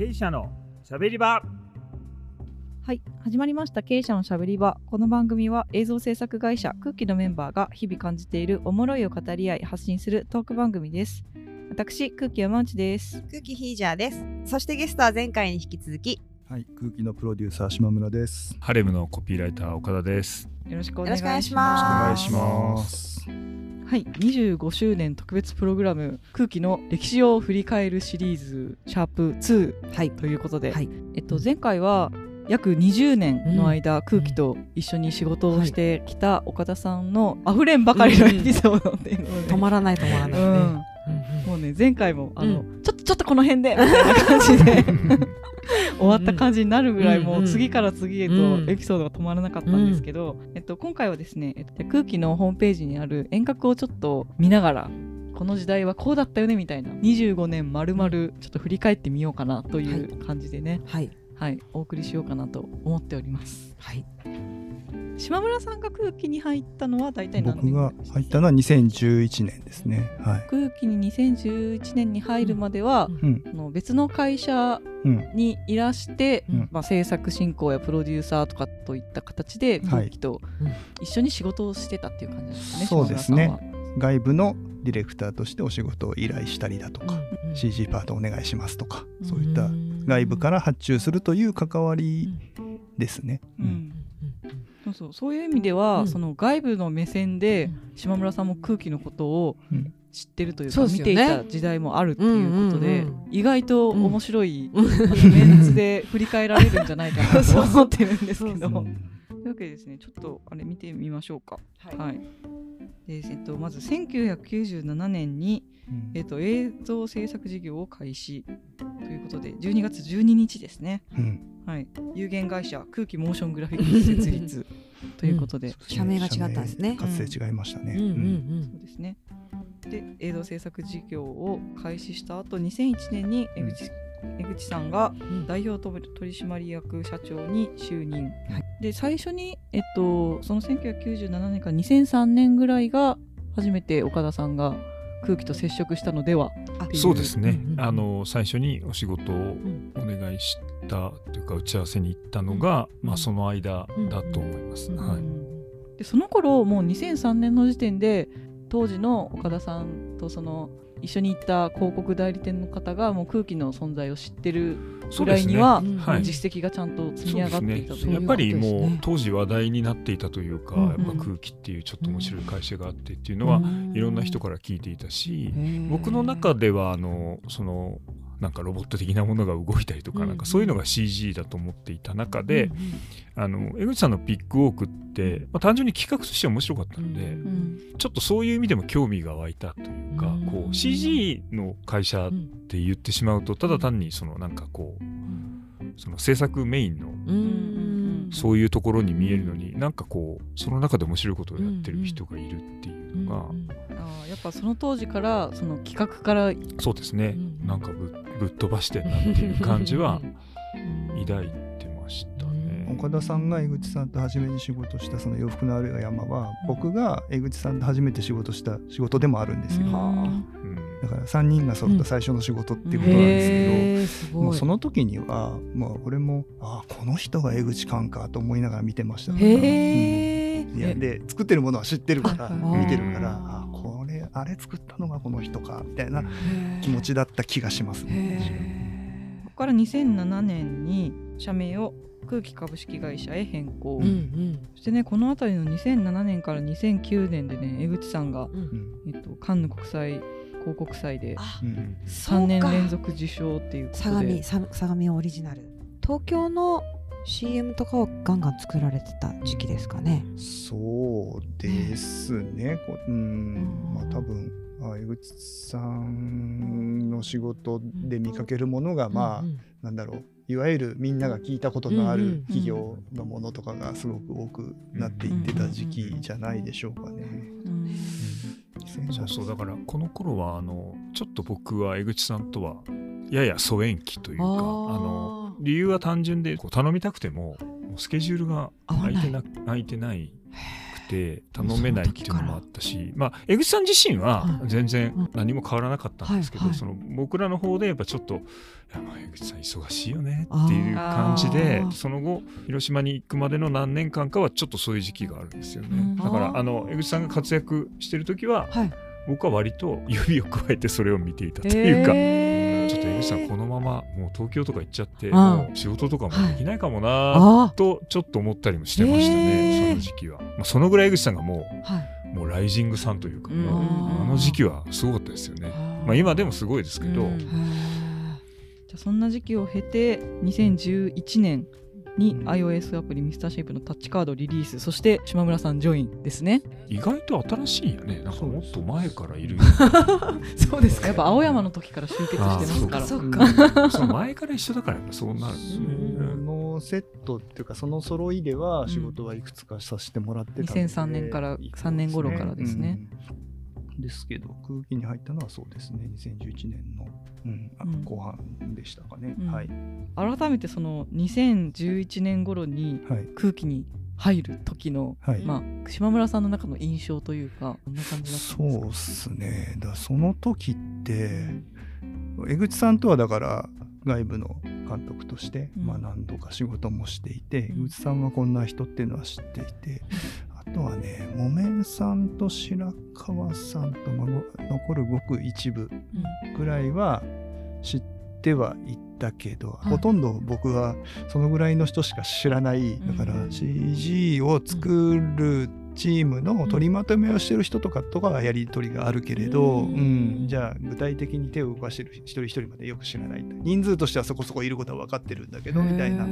経営者のしゃべり場。はい始まりました。経営者のしゃべり場。この番組は映像制作会社空気のメンバーが日々感じているおもろいを語り合い発信するトーク番組です。私空気山内です。空気ヒージャーです。そしてゲストは前回に引き続きはい、空気のプロデューサー島村です。ハレムのコピーライター岡田です。よろしくおよろ願いししくお願いします。お願いしますます。はい25周年特別プログラム空気の歴史を振り返るシリーズシャープ2はい。ということで、はい。えっと、前回は約20年の間、空気と一緒に仕事をしてきた岡田さんのあふれんばかりのエピソードっていうのをね、止まらない止まらないね、うんもうね前回もあの、ちょっとちょっとこの辺でみたいな感じで終わった感じになるぐらい、もう次から次へとエピソードが止まらなかったんですけど、えっと、今回はですね、えっと、空気のホームページにある遠隔をちょっと見ながらこの時代はこうだったよねみたいな25年まるまるちょっと振り返ってみようかなという感じでね、はいはい、お送りしようかなと思っております。はい。島村さんが空気に入ったのは大体何年僕が入ったのは2011年ですね。はい。空気に2011年に入るまでは、うん、あの別の会社うん、にいらして、うん。まあ、制作進行やプロデューサーとかといった形ではい。空気とうん。一緒に仕事をしてたっていう感じですね。そうですね。外部のディレクターとしてお仕事を依頼したりだとか、CG パートお願いしますとか、そういった外部から発注するという関わりですね。ううん。ん、そうそう。そういう意味では、うん。その外部の目線でうん島村さんも空気のことをうん。知ってるというか、そうですよね。見ていた時代もあるっていうことで、うんうんうん意外と面白い、うん。メンツで振り返られるんじゃないかなと思ってるんですけど。そうそう。というわけでですね。ちょっとあれ見てみましょうか。はい。はい。でえっとまず1997年にうん。えっと映像制作事業を開始ということで12月12日ですね。うん。はい。有限会社空気モーショングラフィックス設立ということで、社名が違ったんですね。社名活性違いましたね。うんうんうん。そうですね。で映像制作事業を開始した後2001年に江口,、江口さんがうん代表取締役社長に就任、で最初に、えっと、その1997年から2003年ぐらいが初めて岡田さんが空気と接触したのでは？そうですね、うんうんあの最初にお仕事をん。お願いしたというか打ち合わせに行ったのが、まあ、その間だと思います、うんはい、でその頃もう2003年の時点で当時の岡田さんとその一緒に行った広告代理店の方がもう空気の存在を知ってるぐらいには、ねはい。実績がちゃんと積み上がっていたというね。やっぱりもう当時話題になっていたというか、うんやっぱ空気っていうちょっと面白い会社があってっていうのは、いろんな人から聞いていたし、僕の中ではあのそのなんかロボット的なものが動いたりとか、うんなんかそういうのが CG だと思っていた中で、あの江口さんのピックウォークって、まあ、単純に企画としては面白かったので、ちょっとそういう意味でも興味が湧いたというか、うんこう CG の会社って言ってしまうとただ単にそのなんかこうその制作メインのうんそういうところに見えるのに、なんかこうその中で面白いことをやってる人がいるっていうのが、あーやっぱその当時からその企画から、そうですね、うん。なんかぶぶっ飛ばしてんなっていう感じは抱いてましたね。岡田さんが江口さんと初めに仕事したその洋服のある山は僕が江口さんと初めて仕事した仕事でもあるんですよ、うん。うんだから3人が揃った最初の仕事っていうことなんですけど、へーすごい。もうその時にはもう俺もああこの人が江口寛かと思いながら見てましたから。うん。いやで作ってるものは知ってるからあ見てるからああこれあれ作ったのがこの人かみたいな気持ちだった気がしますね。ここから2007年に社名を空気株式会社へ変更、うんうん。そしてねこの辺りの2007年から2009年でね江口さんが、うん。うん。えっと、カンヌ国際広告祭であうん3年連続受賞っていうこと相で模さ相模オリジナル。東京の CM とかをガンガン作られてた時期ですかね。そうですね。こうん、まあ多分あ江口さんの仕事で見かけるものが、まあ、うん。なんだろう。いわゆるみんなが聞いたことのある企業のものとかがすごく多くなっていってた時期じゃないでしょうかね。うんそうそうだからこの頃はあのちょっと僕は江口さんとはやや疎遠期というかあの理由は単純でこう頼みたくてもスケジュールが空いてな空いてない。くて頼めないっていうのもあったし、まあ、江口さん自身は全然何も変わらなかったんですけど、その僕らの方でやっぱちょっと「いやまあ江口さん忙しいよね」っていう感じでその後広島に行くまでの何年間かはちょっとそういう時期があるんですよね。うん。だからあの江口さんが活躍してる時ははい。僕は割と指を加えてそれを見ていたというか。へーちょっと江口さんこのままもう東京とか行っちゃってうん。もう仕事とかもできないかもなあとちょっと思ったりもしてましたへねー。その時期は、まあ、そのぐらい江口さんがもーはい。うもうライジングさんというか、うん。あの時期はすごかったですよね、まあ、今でもすごいですけど、うん。じゃあそんな時期を経て2011年に iOS アプリミスターシェイプのタッチカードリリース。そして島村さんジョインですね。意外と新しいよね。なんかもっと前からいるよそうですやっぱ青山の時から集結してますから。そっうん。かその前から一緒だからやっぱそうなるそのセットっていうかその揃いでは仕事はいくつかさせてもらってたので、2003年から3年頃からですね。うんですけど空気に入ったのはそうですね。2011年の、うんあうん。後半でしたかね、うん。はい、改めてその2011年頃にはい。空気に入る時の、はい。まあ、島村さんの中の印象というかどんな感じだったんですか？そうっすね。だその時って江口さんとはだから外部の監督として、うん。まあ、何度か仕事もしていて、うん。江口さんはこんな人っていうのは知っていてあとはね木綿さんと白川さんと残るごく一部ぐらいは知ってはいたけど、いほとんど僕はそのぐらいの人しか知らない。だからうん CG を作るチームの取りまとめをしてる人とかとかはやり取りがあるけれど、ううん。んじゃあ具体的に手を動かしてる一人一人までよく知らない人数としてはそこそこいることは分かってるんだけどみたいな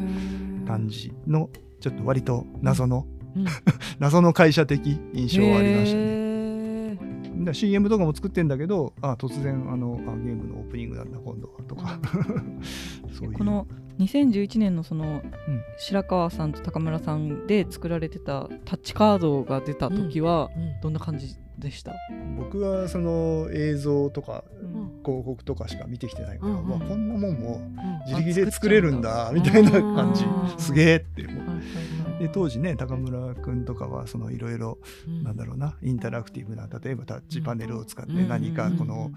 感じのちょっと割と謎の、うん。謎の会社的印象はありましたね。CM とかも作ってんだけどあ突然あのあゲームのオープニングなんだ今度はとか。そういう。この2011年のそのうん。白川さんと高村さんで作られてたタッチカードが出た時はうん。どんな感じでした、僕はその映像とかうん。広告とかしか見てきてないから、うんうんまあ、こんなもんもうん。自力で作れるんだみたいな感じ。うんすげえって思うで当時ね高村君とかはそのいろいろうん。なんだろうなインタラクティブな例えばタッチパネルを使ってうん。何かこの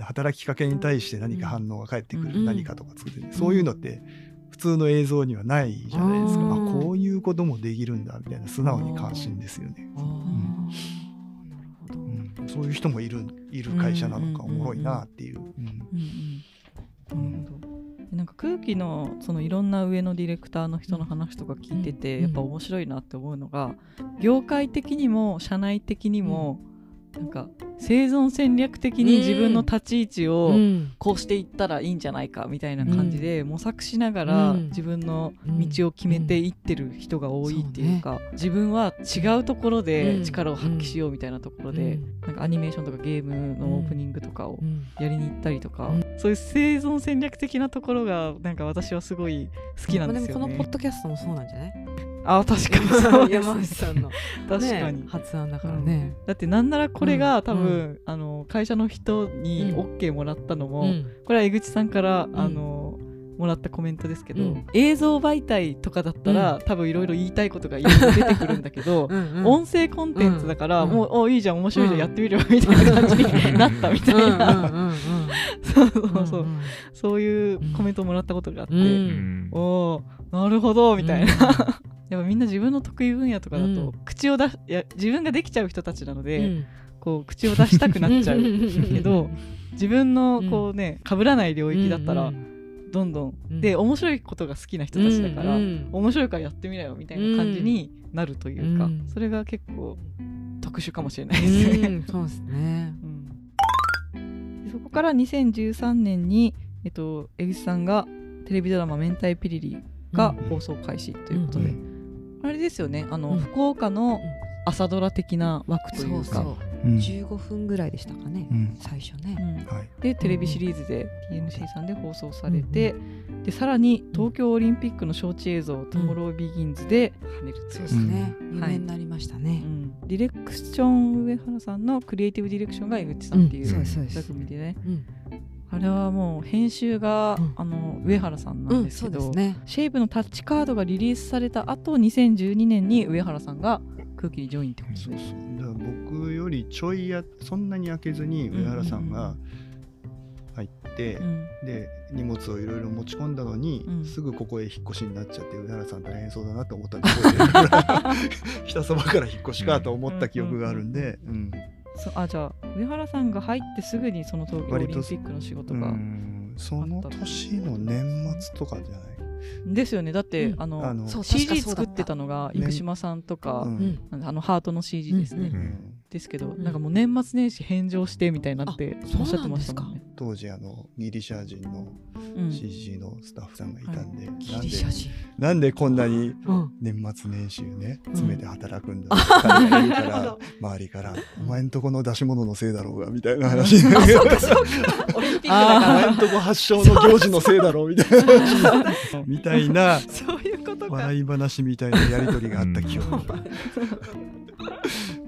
働きかけに対して何か反応が返ってくうん。る何かとか作っててそういうのって普通の映像にはないじゃないですか。うん。あこういうこともできるんだみたいな素直に関心ですよね。うん。そういう人もいるいる会社なのかうん。おもろいなっていう。空気のそのいろんな上のディレクターの人の話とか聞いてて、うんやっぱ面白いなって思うのが業界的にも社内的にも、なんか生存戦略的に自分の立ち位置を、うん。こうしていったらいいんじゃないかみたいな感じで模索しながらうん。自分の道を決めていってる人が多いっていうか自分は違うところで力を発揮しようみたいなところでなんかアニメーションとかゲームのオープニングとかをうん。やりに行ったりとかうん。そういう生存戦略的なところがなんか私はすごい好きなんですよね。まあもこのポッ。ドキャストもそうなんじゃない？あ確かに。そうです山内さんの。確かに。ね発案だからね。だってなんならこれがうん。多分あの会社の人にうん。OK もらったのもうん。これは江口さんから、ん。あのもらったコメントですけど、うん。映像媒体とかだったら、多分いろいろ言いたいことがいろいろ出てくるんだけど、うんうん。音声コンテンツだから、うん。もうおいいじゃん面白いじゃん、うん。やってみるよみたいな感じになったみたいな、うんうんうんうん そうそうそう、んそういうコメントをもらったことがあって、うん。うん。おーなるほどみたいな、うんやっぱみんな自分の得意分野とかだと、うん。口を出しいや自分ができちゃう人たちなので、うん。こう口を出したくなっちゃうけど自分のうんこうね被らない領域だったら、うん。どんどん、うん。で面白いことが好きな人たちだから、うん。面白いからやってみなよみたいな感じになるというか、うん。それが結構特殊かもしれないですね。うん。そうですね。うん。でそこから2013年に、えっと、江口さんがテレビドラマ「明太ピリリ」が放送開始ということで、うんあれですよね。あの、うん。福岡の朝ドラ的な枠というか。そうそう。うん。15分ぐらいでしたかねう。ん。最初ね。うん。はい。でテレビシリーズで TNC さんで放送されて、でさらに東京オリンピックの招致映像「トモロービギンズ」で跳ねるという。そうですね。ん。有名になりましたね。うん。ディレクション上原さんのクリエイティブディレクションが江口さんっていううん。そうですそうです。座組でね、うんあれはもう編集が、うん。あの上原さんなうんん、ですけど、そうですね。シェイプのタッチカードがリリースされた後2012年に上原さんが空気にジョインってことそうですそうだから僕よりちょいやそんなに開けずに上原さんが入って、うん。で荷物をいろいろ持ち込んだのに、うん。すぐここへ引っ越しになっちゃって上原さん大変そうだなと思ったんで北そばから引っ越しかと思った記憶があるんで、うんそあじゃあ上原さんが入ってすぐにその東京オリンピックの仕事うが、んその年の年末とかじゃない？ですよね。だって、うん。あのあの CG 作ってたのがね。生島さんとか、うん。うんあのハートの CG ですね、うん。うんですけど、んなんかもう年末年始返上してみたいになってあおっしゃってましたもんね。当時あのギリシャ人のうん。CG のスタッフさんがいたんで、ギなんでリシャ人。なんでこんなにうん。年末年始ねうん。詰めて働くんだ、彼が言うから 周りから「お前んとこの出し物のせいだろうが」みたいな話。にあそうかそうか。オリンピックだお前んとこ発祥の行事のせいだろうみたいな。話みたいなそういうことか。笑い話みたいなやり取りがあった記憶が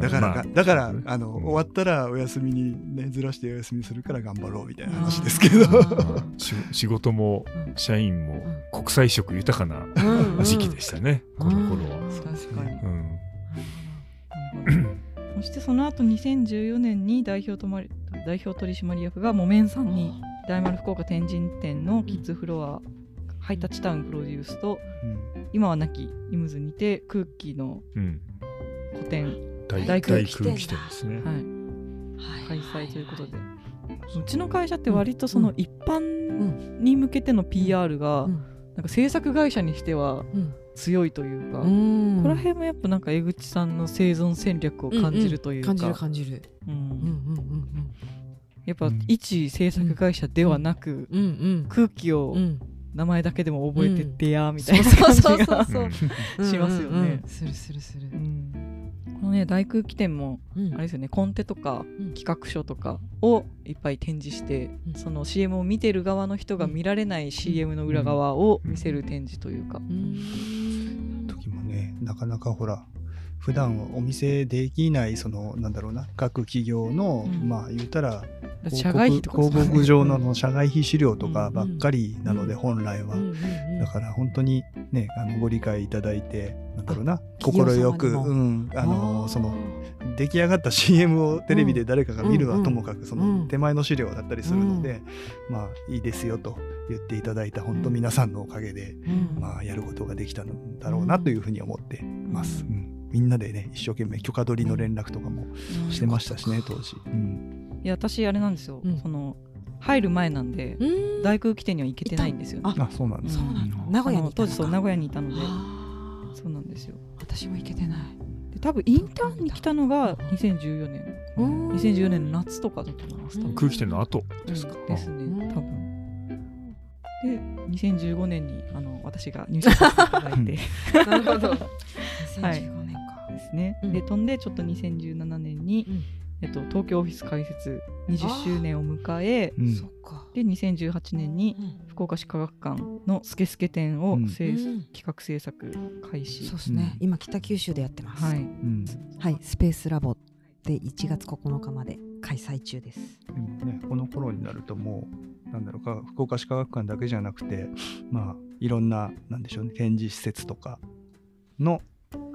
だからか、だからあの、うん。終わったらお休みにねずらしてお休みするから頑張ろうみたいな話ですけど。仕事もうん社員もうん。国際色豊かな時期でしたね、この頃は。確かに。うん。そしてその後2014年に代表とまり代表取締役が木綿さんに大丸福岡天神店のキッズフロア、ハイタッチタウンプロデュースとうん。今は亡きイムズにて空気のうん個展、大大空気。大空気店ですね。はい、はい。開催ということで、うちの会社って割とその一般に向けての PR が、うん。なんか制作会社にしてはうん。強いというか、うん。ここら辺もやっぱなんか江口さんの生存戦略を感じるというか、感じる感じる。うん。うんうんうんやっぱうん。一制作会社ではなく、うん。うん空気をうんうん名前だけでも覚えてってやみたいなそう感じそうそう。がしますよね。するするする。うん。このね大空気店もうん。あれですよねコンテとかうん。企画書とかをいっぱい展示して、うん。その CM を見てる側の人が見られない CM の裏側を見せる展示というか、うん。時もねなかなかほら普段お見せできないそのなんだろうな各企業の、うん。まあ言うたら社外ね広告上の社外費資料とかばっかりなので、うん。本来は、だから本当にねあのご理解いただいてなんだろうな快く、うん、あのー。その出来上がった CM をテレビで誰かが見るはうんともかくそうん。の手前の資料だったりするので、まあいいですよと言っていただいた本当皆さんのおかげで、うん。まあやることができたんだろうなというふうに思ってます。うんみんなでね一生懸命許可取りの連絡とかもうん。してましたしね当時。うん。いや私あれなんですよ、うん。その入る前なんで、うん。大空気店には行けてないんですよ、ね、ああそうなんです。名古屋に当時そう名古屋にいたので。そうなんですよ。私も行けてない。で多分インターンに来たのが2014年。うん2014年の夏とかだと思います多分空気店の後。ですか。うんですねうん多分。で2015年にあの私が入社させていただいて。で なるほど。はい2015年かすね、うん。で飛んでちょっと2017年に、うん。えっと、東京オフィス開設20周年を迎えで2018年にうん福岡市科学館のスケスケ展をうん。企画制作開始、そうですね。うん。今北九州でやってます。はい。うんはい。スペースラボで1月9日まで開催中です。でもね、この頃になるともう、なんだろうか、福岡市科学館だけじゃなくて、まあ、いろんな、なんでしょうね、展示施設とかの、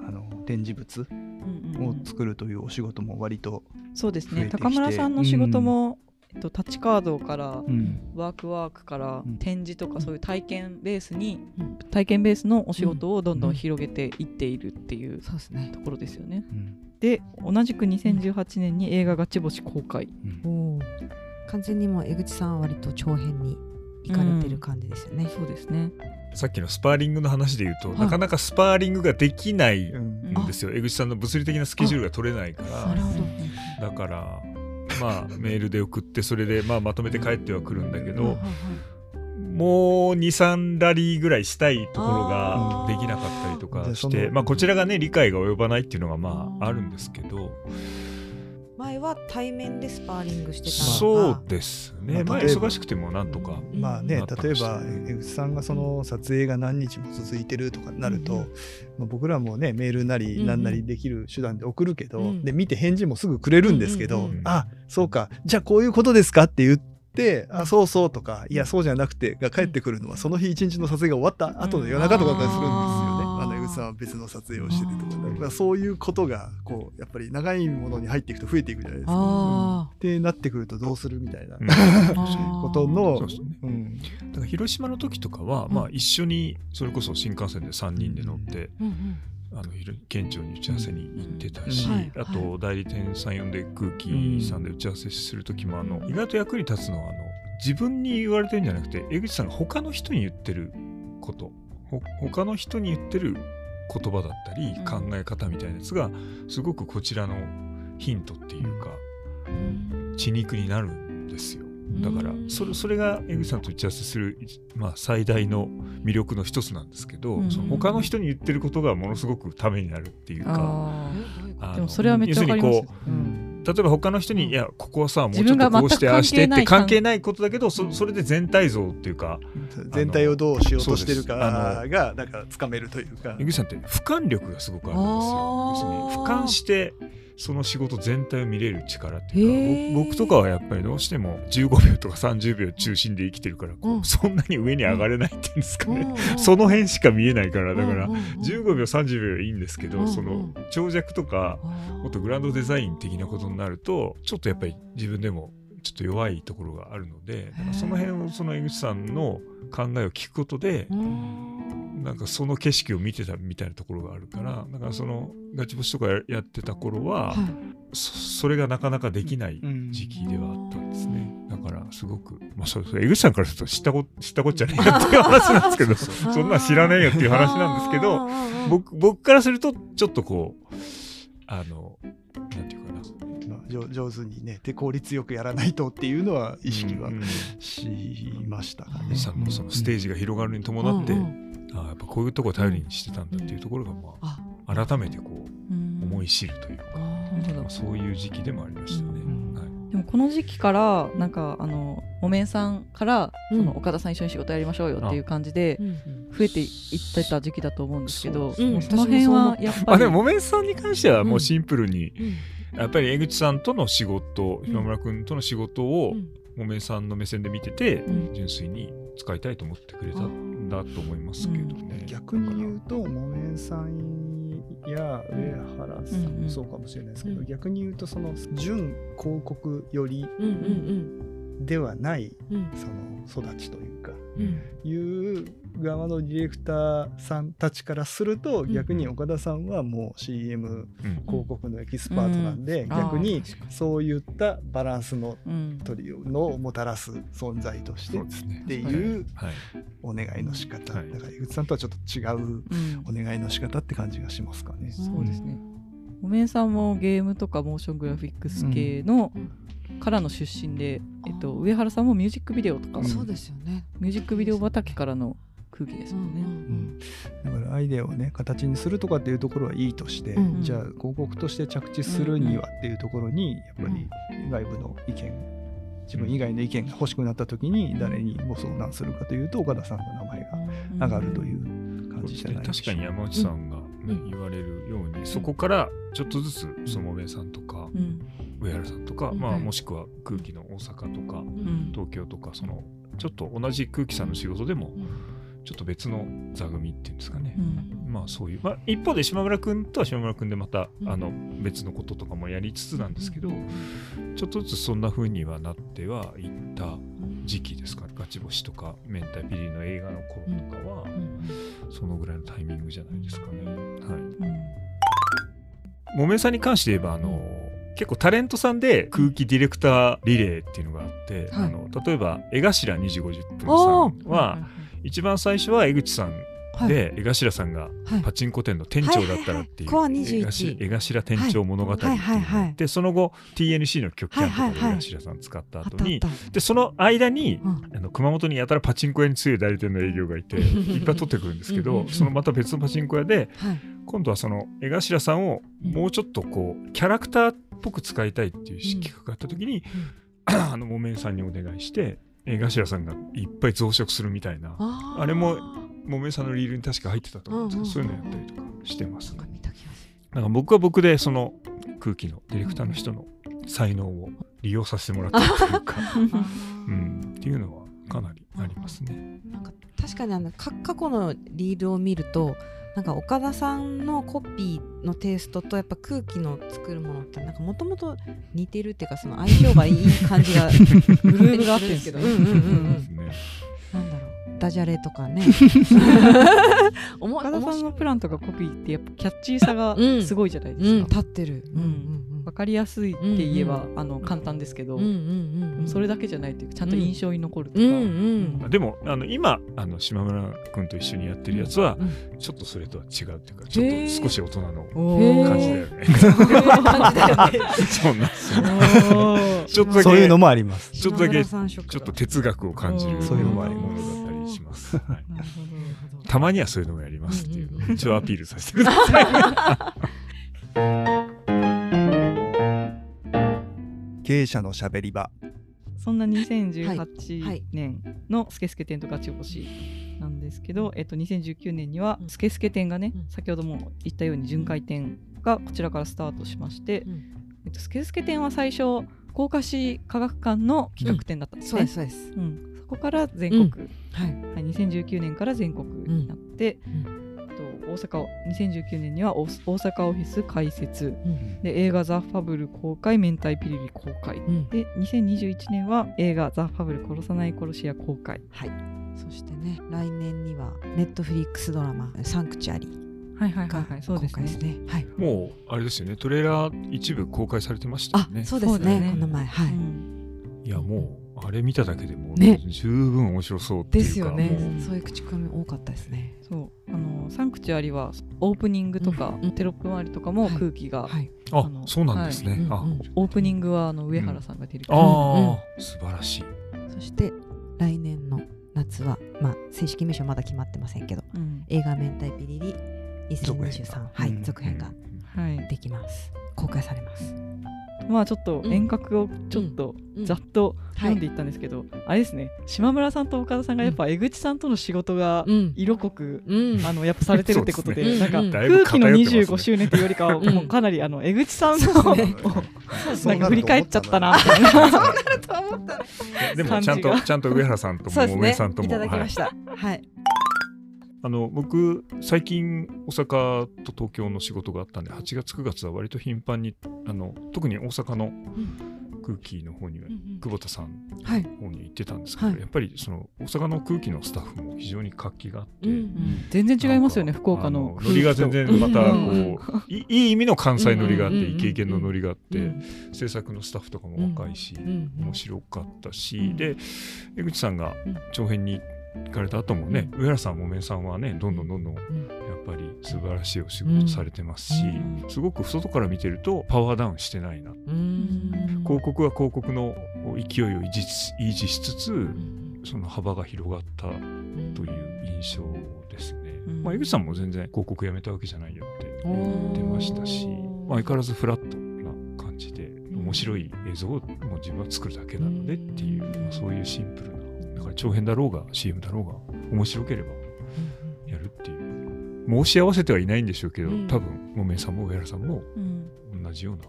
あの、展示物うんうんうん。を作るというお仕事も割と、そうですね。高村さんの仕事も、えっと、タッチカードからうん、ワークワークからうん。展示とかそういう体験ベースに、うん。体験ベースのお仕事をどんどん広げていっているっていうそうですね。ところですよね。うん。で同じく2018年に映画ガチ星公開。完全にもう江口さんは割と長編に行かれてる感じですよね、そうですね。さっきのスパーリングの話で言うと、はい。なかなかスパーリングができないうんんですよ。江口さんの物理的なスケジュールが取れないから。なるほど。だから、まあ、メールで送って、それで、まあ、まとめて帰ってはくるんだけどはいはい、はい。もう2、3ラリーぐらいしたいところができなかったりとかして、のまあ、こちらがね、理解が及ばないっていうのが、まあ、あるんですけど、前は対面でスパーリングしてたそうですね。まあ、まあ例えば忙しくてもなんとか。うん。まあね例えば江口さんがその撮影が何日も続いてるとかになると、うん。まあ、僕らもねメールなうんうん。り何なりできる手段で送るけど、うん。で見て返事もすぐくれるんですけど、うんうんうんあそうか。じゃあこういうことですかって言って、あそうそうとかいやそうじゃなくてが返ってくるのはその日一日の撮影が終わった後の夜中とかだったりするんですよさんは別の撮影をしててとかだからそういうことがこうやっぱり長いものに入っていくと増えていくじゃないですか。あってなってくるとどうするみたいなうん。ーことのそうですね。うん。だから広島の時とかは、まあ、一緒にそれこそ新幹線で3人で乗って、うんうん。あの県庁に打ち合わせに行ってたし、うん。はい。あと代理店さん呼んで空気さんで打ち合わせする時もあの意外と役に立つのはあの自分に言われてるんじゃなくて江口さんが他の人に言ってること。ほ他の人に言ってる言葉だったりうん。考え方みたいなやつがすごくこちらのヒントっていうか血肉になるんですよ。だからうんそれそれが江口さんと打ち合わせする、まあ、最大の魅力の一つなんですけど、うん。その他の人に言ってることがものすごくためになるっていうか。でもそれはめっちゃわかります例えば他の人に、いやここはさもうちょっ自分がとこうしてああしてって関関係。ないことだけどそそれで全体像っていうか全体をどうしようとしてるかがなんかつかめるというか。江口さんって俯瞰力がすごくあるんですよ。俯瞰してその仕事全体を見れる力っていへうー。か僕僕とかはやっぱりどうしても15秒とか30秒中心で生きてるからこう、うんそんなに上に上がれないっていうんですかね、うんその辺しか見えないからだからうんうんうん。15秒30秒いいんですけど、うんうん。その長尺とかもっとグランドデザイン的なことになるとちょっとやっぱり自分でもちょっと弱いところがあるのでその辺をその江口さんの考えを聞くことでうんなんかその景色を見てたみたいなところがあるからだからそのガチ星とかややってた頃は、はい。そそれがなかなかできないうん。時期ではあったんですね。だからすごく、まあそれ、江口さんからすると知ったこ知ったこっちゃねえよっていう話なんですけど、そんなん知らねえよっていう話なんですけど、僕僕からするとちょっとこう、あの、なんていうかな。まあ上上手にねで効率よくやらないとっていうのは意識はうんしましたかね。さんのそのステージが広がるに伴って、うんうんああやっぱこういうとこ頼りにしてたんだっていうところが、まああ、改めてこううん。思い知るというか、そういう時期でもありましたね。うんはい。でもこの時期からなんかあの木綿さんから、うん。その岡田さん一緒に仕事やりましょうよっていう感じでうん増えていってた時期だと思うんですけど、その辺はやっぱりまあでも、木綿さんに関してはもうシンプルに、うん。やっぱり江口さんとの仕事、ん。島村君との仕事をうん。木綿さんの目線で見てて、うん。純粋に使いたいと思ってくれた。んだと思いますけどね。逆に言うと木綿さんや上原さんうんうんもそうかもしれないですけど、うん。逆に言うとその準広告よりうんうんではないうん。うんその育ちというかうん。いう側のディレクターさんたちからするとん。逆に岡田さんはもう CM うん。広告のエキスパートなんで、うん。逆にそういったバランスのうん取りのをもたらす存在としてっ。ていうはい。お願いの仕方、はい。だから井口さんとはちょっと違ううん。お願いの仕方って感じがしますかね。そうですね。木綿さんもゲームとかモーショングラフィックス系の、うんからの出身で、えっと、上原さんもミュージックビデオとか、うん。そうですよね。ミュージックビデオ畑からの空気ですもんね。うんだからアイデアをね形にするとかっていうところはいいとして、うんじゃあ広告として着地するにはっていうところにやっぱり外部の意見自分以外の意見が欲しくなった時に誰にご相談するかというと岡田さんの名前が上がるという感じじゃないでしょう確かに山内さんが、ねうん。言われるように、そこからちょっとずつその木綿さんとか、うん上原さんとか、うん。まあ、はい。もしくは空気の大阪とか、うん。東京とかそのちょっと同じ空気さんの仕事でもうん。ちょっと別の座組っていうんですかね、うん。まあそういう、まあ、一方で島村君とは島村君でまた、うん。あの別のこととかもやりつつなんですけど、ちょっとずつそんな風にはなってはいった時期ですかね。ガチ星とか明太ピリの映画の頃とかは、うん。そのぐらいのタイミングじゃないですかね。はい。うん。木綿さんに関して言えばあの、結構タレントさんで空気ディレクターリレーっていうのがあって、はい。あの例えば江頭2時50分さおんは一番最初は江口さんはい。で江頭さんがはい。パチンコ店の店長だったらっていうはい。はい。はい。コア21江頭店長物語でその後 TNC の曲キャンとかで江頭さん使った後にでその間にうん。あの熊本にやたらパチンコ屋に強い代理店の営業がいて いっぱい取ってくるんですけどそのまた別のパチンコ屋ではい。今度はその江頭さんをもうちょっとこうキャラクターっぽく使いたいっていう企画があった時に、あの木綿さんにお願いして江頭さんがいっぱい増殖するみたいなあれも木綿さんのリールに確か入ってたと思うんですけど、うんうんうん。そういうのやったりとかしてますね。なんか僕は僕でその空気のディレクターの人の才能を利用させてもらったというか、る うん、っていうのはかなりありますね。なんか確かにあのか過去のリールを見るとなんか岡田さんのコピーのテイストとやっぱ空気の作るものってなんかもともと似てるっていうかその相性がいい感じがグ ルーヴがあってんですけど。うんうんうんうん。ねなんだろう。ダジャレとかね。思岡田さんの面プランとかコピーってやっぱキャッチーさがうん。すごいじゃない白いうんですか。立ってる。うんうんわかりやすいって言えば、あの簡単ですけど、うんうんうんうん。それだけじゃないっていうかちゃんと印象に残るとか、うんうんでもあの今あの島村君と一緒にやってるやつは、うん。ちょっとそれとは違うっていうかちょっと少し大人の感じだよね。そうなんですよ。ちょっとだけそういうのもあります。ちょっとだけちょっと哲学を感じるそういうのもありもます。のだったりします。はい。なるほどたまにはそういうのもやりますっていううんうんうん。一応アピールさせてください。経営者のしゃべり場。そんなはい。2018年のスケスケ展とガチ星なんですけど、えっと、2019年にはうん。スケスケ展がね、うん。先ほども言ったように巡回展がこちらからスタートしまして、うん。えっと、スケスケ展は最初高架市科学館の企画展だったんですね。そうで。すそうです。うん。そこから全国、はい。はい、2019年から全国になって、うん。えっと大阪を2019年には大大阪オフィス開設。うん。で映画「ザ・ファブル」公開明太ピリリ公開。うん。で2021年は映画「ザ・ファブル殺さない殺し屋」公開。はい。そしてね来年にはネットフリックスドラマ「サンクチュアリはいはいがはいはいそう公ですね。すね。はい。もうあれですよね。トレーラー一部公開されてましたよあね。そうですねね。この前。はい。うん。いやもうあれ見ただけでもうね。十分面白そうっていうかですよね。そういう口コミ多かったですね。そう。あのサンクチュアリはオープニングとか、うんテロップ周りとかもはい。空気が、はい。あそうなんですね。あはい。うんうん。オープニングはあの上原さんが出る、あー素晴らしい。そして来年の夏はまあ正式名称まだ決まってませんけどうん。映画「明太ピリリ続編2023」はい。うん続編がはいできます。公開されますまあちょっとうん遠隔をちょっとうん。ざっとはい読んでいったんですけど、あれですね島村さんと岡田さんがやっぱ江口さんとの仕事がうん。色濃く、うん。あのやっぱされてるってことでなんか空気の偏ってますね。25周年というよりかは、うん。もうかなりあの江口さんのなんか振り返っちゃったなみたいな。でもちゃんとちゃんと上原さんともそうですね。おめさんともい。ただきはいました。はいあの僕最近大阪と東京の仕事があったんで8月9月は割と頻繁にあの特に大阪の空気の方には久保田さんはい。の方に行ってたんですけど、はい。やっぱりその大阪の空気のスタッフも非常に活気があって、うん全然違いますよね福岡のあノリが全然またこう、うんいいい意味の関西ノリがあって、うんうんうんイケイケのノリがあって、うん制作のスタッフとかも若いし、うん面白かったし、うん。で江口さんがうん。長編に行かれた後もね、上原さん、木綿さんはねどんどんどんどんやっうんぱり素晴らしいお仕事されてますし、うん。すごく外から見てるとパワーダウンしてないな、うん。広告は広告の勢いを維持し維持しつつ、うん。その幅が広がったという印象ですね。うん。まあ、江口さんも全然広告やめたわけじゃないよって言ってましたし、まあ、相変わらずフラットな感じでん面白い映像をもう自分は作るだけなのでっていう、うん。まあ、そういうシンプルなだから長編だろうが CM だろうが面白ければやるっていう。申し合わせてはいないんでしょうけど、うん。多分木綿さんも上原さんもうん。同じような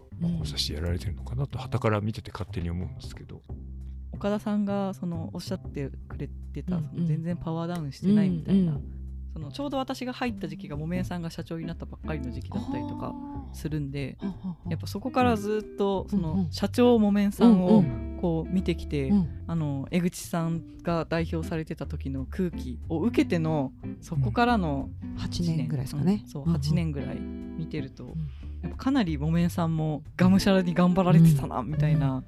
志でやられてるのかなと傍から見てて勝手に思うんですけど、岡田さんがそのおっしゃってくれてた、うんその全然パワーダウンしてないみたいな、うんそのちょうど私が入った時期が木綿さんが社長になったばっかりの時期だったりとかするんでやっぱそこからずっとその社長木綿さんうをんこう見てきて、うん。あの江口さんが代表されてた時の空気を受けてのそこからの8年ぐらいですかね。うん。そううんうん8年ぐらい見てると、ん。やっぱかなり木綿さんもがむしゃらに頑張られてたな、みたいな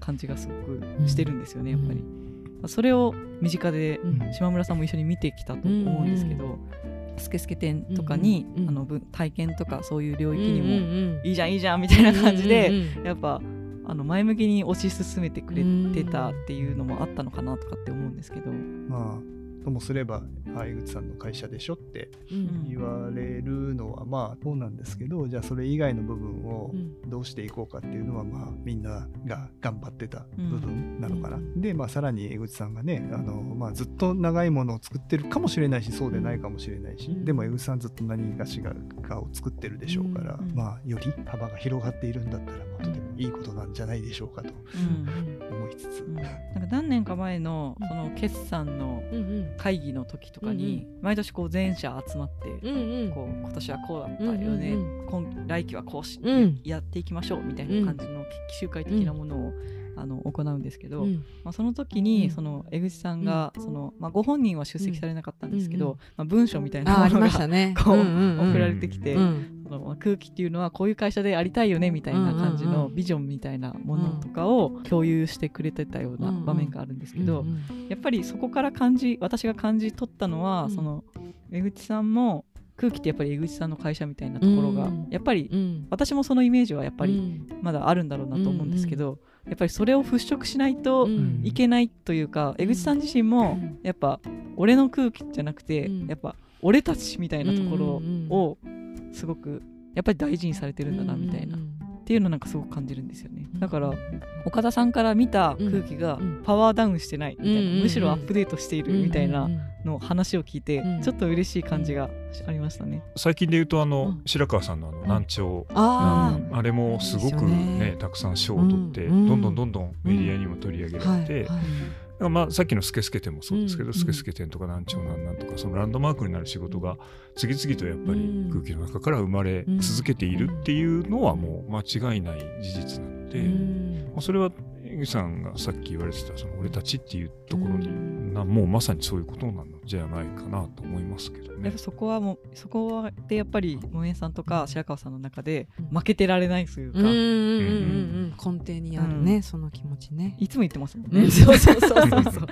感じがすごくしてるんですよね、やっぱり。それを身近でうん。島村さんも一緒に見てきたと思うんですけど、スケスケ展とかに、うんうんあのぶ体験とかそういう領域にも、もいいじゃんいいじゃんみたいな感じで、うんうん。やっぱあの前向きに推し進めてくれてたっていうのもあったのかなとかって思うんですけど、まあ。ともすればあ江口さんの会社でしょってうん。言われるのはまあそうなんですけどじゃあそれ以外の部分をうん。どうしていこうかっていうのはまあみんなが頑張ってた部分なのかな、うん。でまあさらに江口さんがねあの、まあ、ずっと長いものを作ってるかもしれないしそうでないかもしれないし、うん。でも江口さんずっと何かしらかを作ってるでしょうから、うん。まあより幅が広がっているんだったらまあとてもいいことなんじゃないでしょうかとつつ。うん。なんか何年か前のその決算のうんうん。会議の時とかに、毎年こう全社集まって、うんうん。こう今年はこうだったよね、うん今来期はこうし、うん。やっていきましょうみたいな感じの奇襲会的なものを、あの行うんですけど、うん。まあ、その時に、うん。その江口さんが、そのまあ、ご本人は出席されなかったんですけど、うんまあ、文章みたいなあありものがましたね。こう、んんん。送られてきて、うん。そのまあ空気っていうのはこういう会社でありたいよねみたいな感じのビジョンみたいなものとかを共有してくれてたような場面があるんですけど、やっぱりそこから感じ私が感じ取ったのは、うん。その江口さんも空気ってやっぱり江口さんの会社みたいなところが、うん。やっぱりうん。私もそのイメージはやっぱりうん。まだあるんだろうなと思うんですけど、やっぱりそれを払拭しないとうん。いけないというか、江口さん自身もうん。やっぱ俺の空気じゃなくて、うん。やっぱ俺たちみたいなところうんうんをすごくやっぱり大事にされてるんだなみたいな、うんっていうのなんかすごく感じるんですよね。うん。だから岡田さんから見た空気がうん。パワーダウンしてないみたいな、うんうんうんむしろアップデートしているみたいなうんの話を聞いて、うんちょっと嬉しい感じがありましたね。最近で言うとあの、うん。白川さんのあの難聴、あうん。あれもすごくねね。たくさん賞を取って、うんどんどんどんどんメディアにも取り上げあられて、はいはいまあ、さっきのスケスケ展もそうですけど、うん。スケスケ展とか難聴なんなんとかそのランドマークになる仕事が次々とやっぱりうん。空気の中から生まれ続けているっていうのはもう間違いない事実なので、うん。まあ、それは江口さんがさっき言われてたその俺たちっていうところに、うんなもうまさにそういうことなのじゃないかなと思いますけどねやっぱ。そこはもうそこでやっぱり萌えさんとか白川さんの中で負けてられないというか、うんうんうんうんうん根底にあるね、うんその気持ちね。いつも言ってますもんね。ね、そうそうそうそうそう。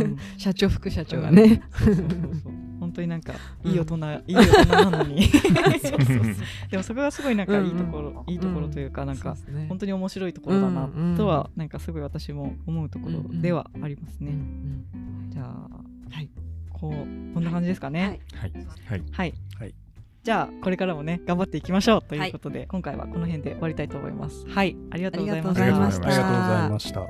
うん社長副社長がね。そうそうそうそう本当になんかいい大人、いい大人なのに。そうそうそうでもそこがすごいなんかいいところ、うん。うんいいところというかなんか、本当に面白いところだなうんうんとは、なんかすごい私も思うところではありますね。うんうんじゃあ、はい、こうこんな感じですかね。はい。はい、はい。はい。はい。じゃあこれからもね頑張っていきましょうということで、今回はこの辺で終わりたいと思います。はい、ありがとうございましありがとうございました。ありがとうございました。